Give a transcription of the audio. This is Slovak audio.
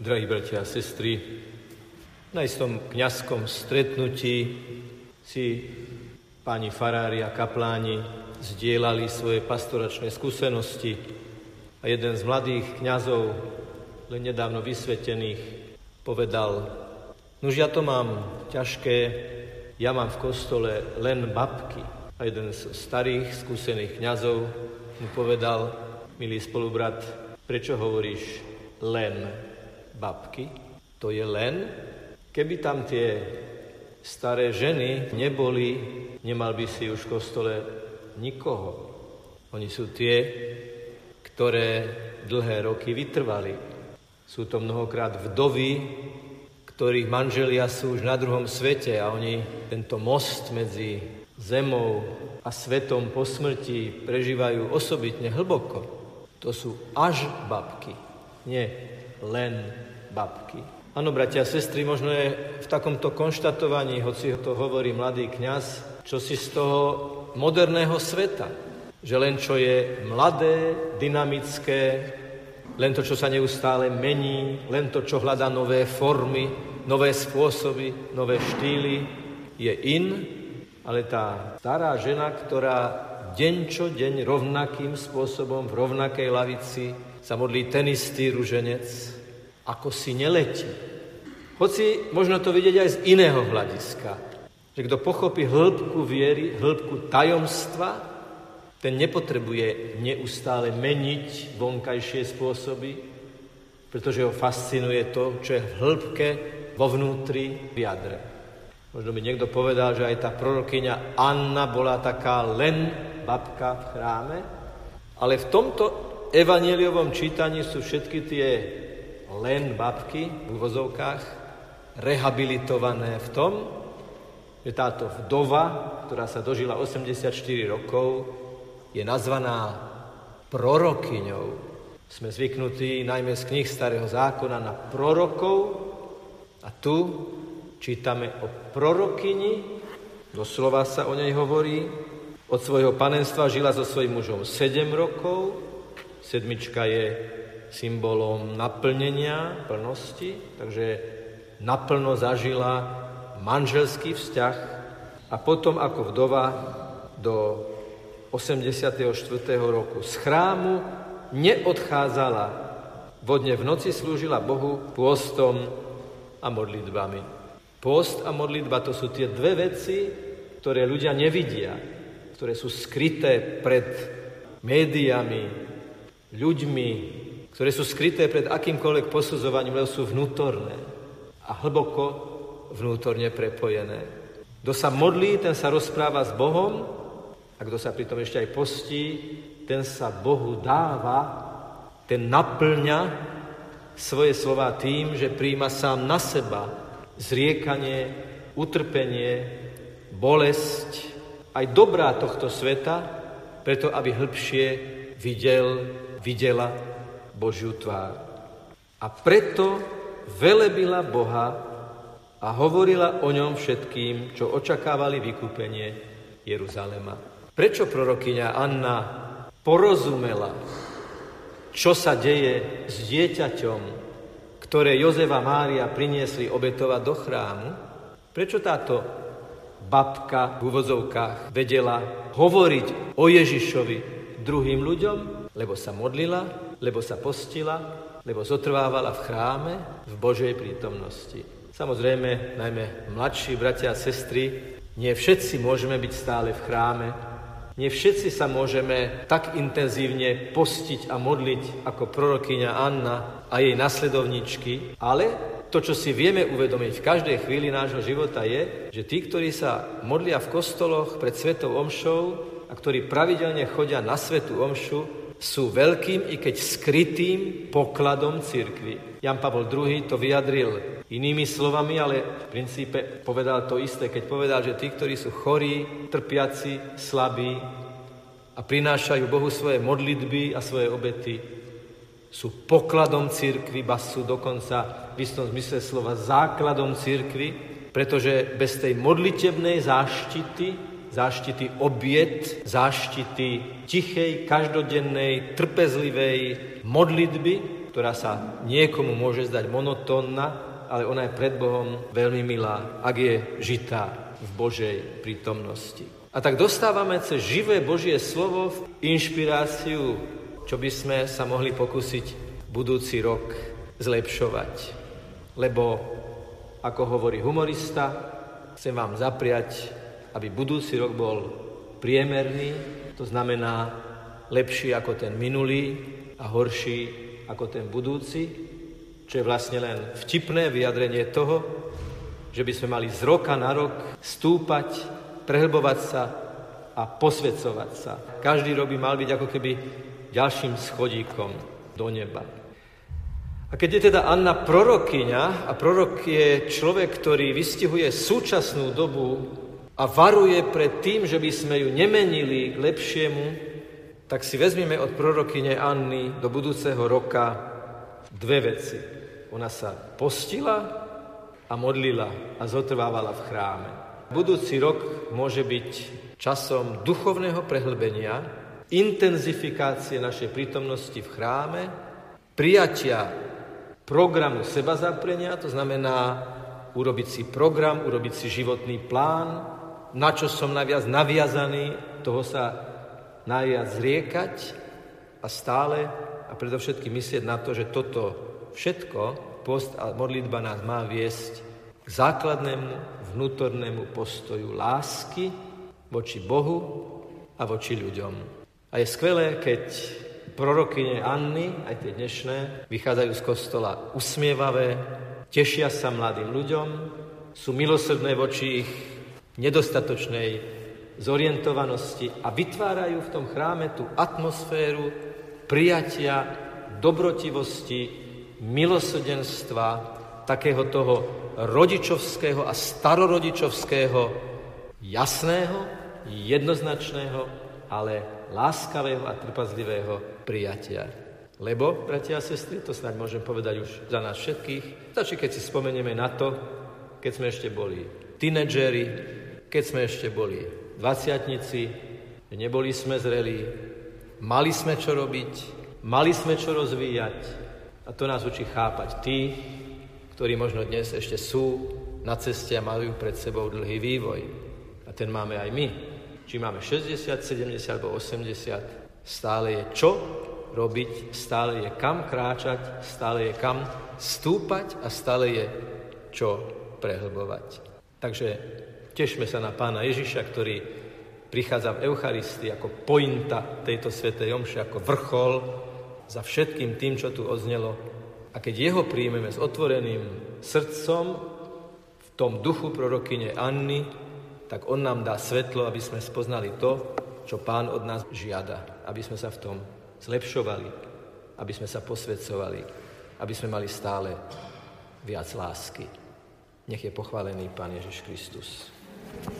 Drahí bratia a sestry, na istom kňazskom stretnutí si páni farári a kapláni zdieľali svoje pastoračné skúsenosti a jeden z mladých kňazov, len nedávno vysvetených, povedal, nuž ja to mám ťažké, ja mám v kostole len babky. A jeden z starých, skúsených kňazov mu povedal, milý spolubrat, prečo hovoríš len babky, to je len, keby tam tie staré ženy neboli, nemal by si už v kostole nikoho. Oni sú tie, ktoré dlhé roky vytrvali. Sú to mnohokrát vdovy, ktorých manželia sú už na druhom svete a oni tento most medzi zemou a svetom po smrti prežívajú osobitne hlboko. To sú až babky, nie len babky. Áno, bratia a sestry, možno je v takomto konštatovaní, hoci to hovorí mladý kňaz, čo si z toho moderného sveta, že len čo je mladé, dynamické, len to, čo sa neustále mení, len to, čo hľadá nové formy, nové spôsoby, nové štýly, je in, ale tá stará žena, ktorá deň čo deň rovnakým spôsobom v rovnakej lavici sa modlí ten istý ruženec, ako si neletí. Hoci možno to vidieť aj z iného hľadiska, že kto pochopí hĺbku viery, hĺbku tajomstva, ten nepotrebuje neustále meniť vonkajšie spôsoby, pretože ho fascinuje to, čo je v hĺbke vo vnútri v jadre. Možno by niekto povedal, že aj tá prorokyňa Anna bola taká len babka v chráme, ale v tomto evaneliovom čítaní sú všetky tie len babky v úvozovkách rehabilitované v tom, že táto vdova, ktorá sa dožila 84 rokov, je nazvaná prorokyňou. Sme zvyknutí najmä z knih Starého zákona na prorokov a tu čítame o prorokyni, doslova sa o nej hovorí, od svojho panenstva žila so svojím mužom 7 rokov, sedmička je symbolom naplnenia, plnosti, takže naplno zažila manželský vzťah a potom ako vdova do 84. roku z chrámu neodchádzala. Vodne v noci slúžila Bohu pôstom a modlitbami. Pôst a modlitba to sú tie dve veci, ktoré ľudia nevidia, ktoré sú skryté pred médiami, ľuďmi, ktoré sú skryté pred akýmkoľvek posudzovaním, lebo sú vnútorné a hlboko vnútorne prepojené. Kto sa modlí, ten sa rozpráva s Bohom a kto sa pritom ešte aj postí, ten sa Bohu dáva, ten naplňa svoje slova tým, že príjma sám na seba zriekanie, utrpenie, bolesť, aj dobrá tohto sveta, preto aby hĺbšie videl, videla Božiu tvár. A preto velebila Boha a hovorila o ňom všetkým, čo očakávali vykúpenie Jeruzalema. Prečo prorokyňa Anna porozumela, čo sa deje s dieťaťom, ktoré Jozefa Mária priniesli obetovať do chrámu? Prečo táto babka v uvozovkách vedela hovoriť o Ježišovi druhým ľuďom? Lebo sa modlila, lebo sa postila, lebo zotrvávala v chráme v Božej prítomnosti. Samozrejme, najmä mladší bratia a sestry, nie všetci môžeme byť stále v chráme, nie všetci sa môžeme tak intenzívne postiť a modliť ako prorokyňa Anna a jej nasledovničky, ale to, čo si vieme uvedomiť v každej chvíli nášho života je, že tí, ktorí sa modlia v kostoloch pred Svetou Omšou a ktorí pravidelne chodia na Svetú Omšu, sú veľkým, i keď skrytým pokladom cirkvy. Jan Pavol II to vyjadril inými slovami, ale v princípe povedal to isté, keď povedal, že tí, ktorí sú chorí, trpiaci, slabí a prinášajú Bohu svoje modlitby a svoje obety, sú pokladom cirkvy, ba sú dokonca v istom zmysle slova základom cirkvy, pretože bez tej modlitebnej záštity záštity obiet, záštity tichej, každodennej, trpezlivej modlitby, ktorá sa niekomu môže zdať monotónna, ale ona je pred Bohom veľmi milá, ak je žitá v Božej prítomnosti. A tak dostávame cez živé Božie slovo inšpiráciu, čo by sme sa mohli pokúsiť budúci rok zlepšovať. Lebo, ako hovorí humorista, chcem vám zapriať, aby budúci rok bol priemerný, to znamená lepší ako ten minulý a horší ako ten budúci, čo je vlastne len vtipné vyjadrenie toho, že by sme mali z roka na rok stúpať prehlbovať sa a posvedcovať sa. Každý rok by mal byť ako keby ďalším schodíkom do neba. A keď je teda Anna prorokyňa, a prorok je človek, ktorý vystihuje súčasnú dobu a varuje pred tým, že by sme ju nemenili k lepšiemu, tak si vezmeme od prorokyne Anny do budúceho roka dve veci. Ona sa postila a modlila a zotrvávala v chráme. Budúci rok môže byť časom duchovného prehlbenia, intenzifikácie našej prítomnosti v chráme, prijatia programu seba zaprenia, to znamená urobiť si program, urobiť si životný plán, na čo som najviac naviazaný, toho sa najviac zriekať a stále a predovšetkým myslieť na to, že toto všetko, post a modlitba nás má viesť k základnému vnútornému postoju lásky voči Bohu a voči ľuďom. A je skvelé, keď prorokyne Anny, aj tie dnešné, vychádzajú z kostola usmievavé, tešia sa mladým ľuďom, sú milosrdné voči ich nedostatočnej zorientovanosti a vytvárajú v tom chráme tú atmosféru prijatia, dobrotivosti, milosrdenstva, takého toho rodičovského a starorodičovského, jasného, jednoznačného, ale láskavého a trpazlivého prijatia. Lebo, bratia a sestry, to snáď môžem povedať už za nás všetkých, stačí, keď si spomenieme na to, keď sme ešte boli tínedžeri, keď sme ešte boli dvaciatnici, neboli sme zrelí, mali sme čo robiť, mali sme čo rozvíjať a to nás učí chápať tí, ktorí možno dnes ešte sú na ceste a majú pred sebou dlhý vývoj. A ten máme aj my. Či máme 60, 70 alebo 80, stále je čo robiť, stále je kam kráčať, stále je kam stúpať a stále je čo prehlbovať. Takže tešme sa na pána Ježiša, ktorý prichádza v Eucharistii ako pointa tejto svetej omše, ako vrchol za všetkým tým, čo tu odznelo a keď jeho príjmeme s otvoreným srdcom, v tom duchu prorokyne Anny, tak on nám dá svetlo, aby sme spoznali to, čo pán od nás žiada. Aby sme sa v tom zlepšovali, aby sme sa posvedcovali, aby sme mali stále viac lásky. Nech je pochválený Pán Ježiš Kristus. Thank you.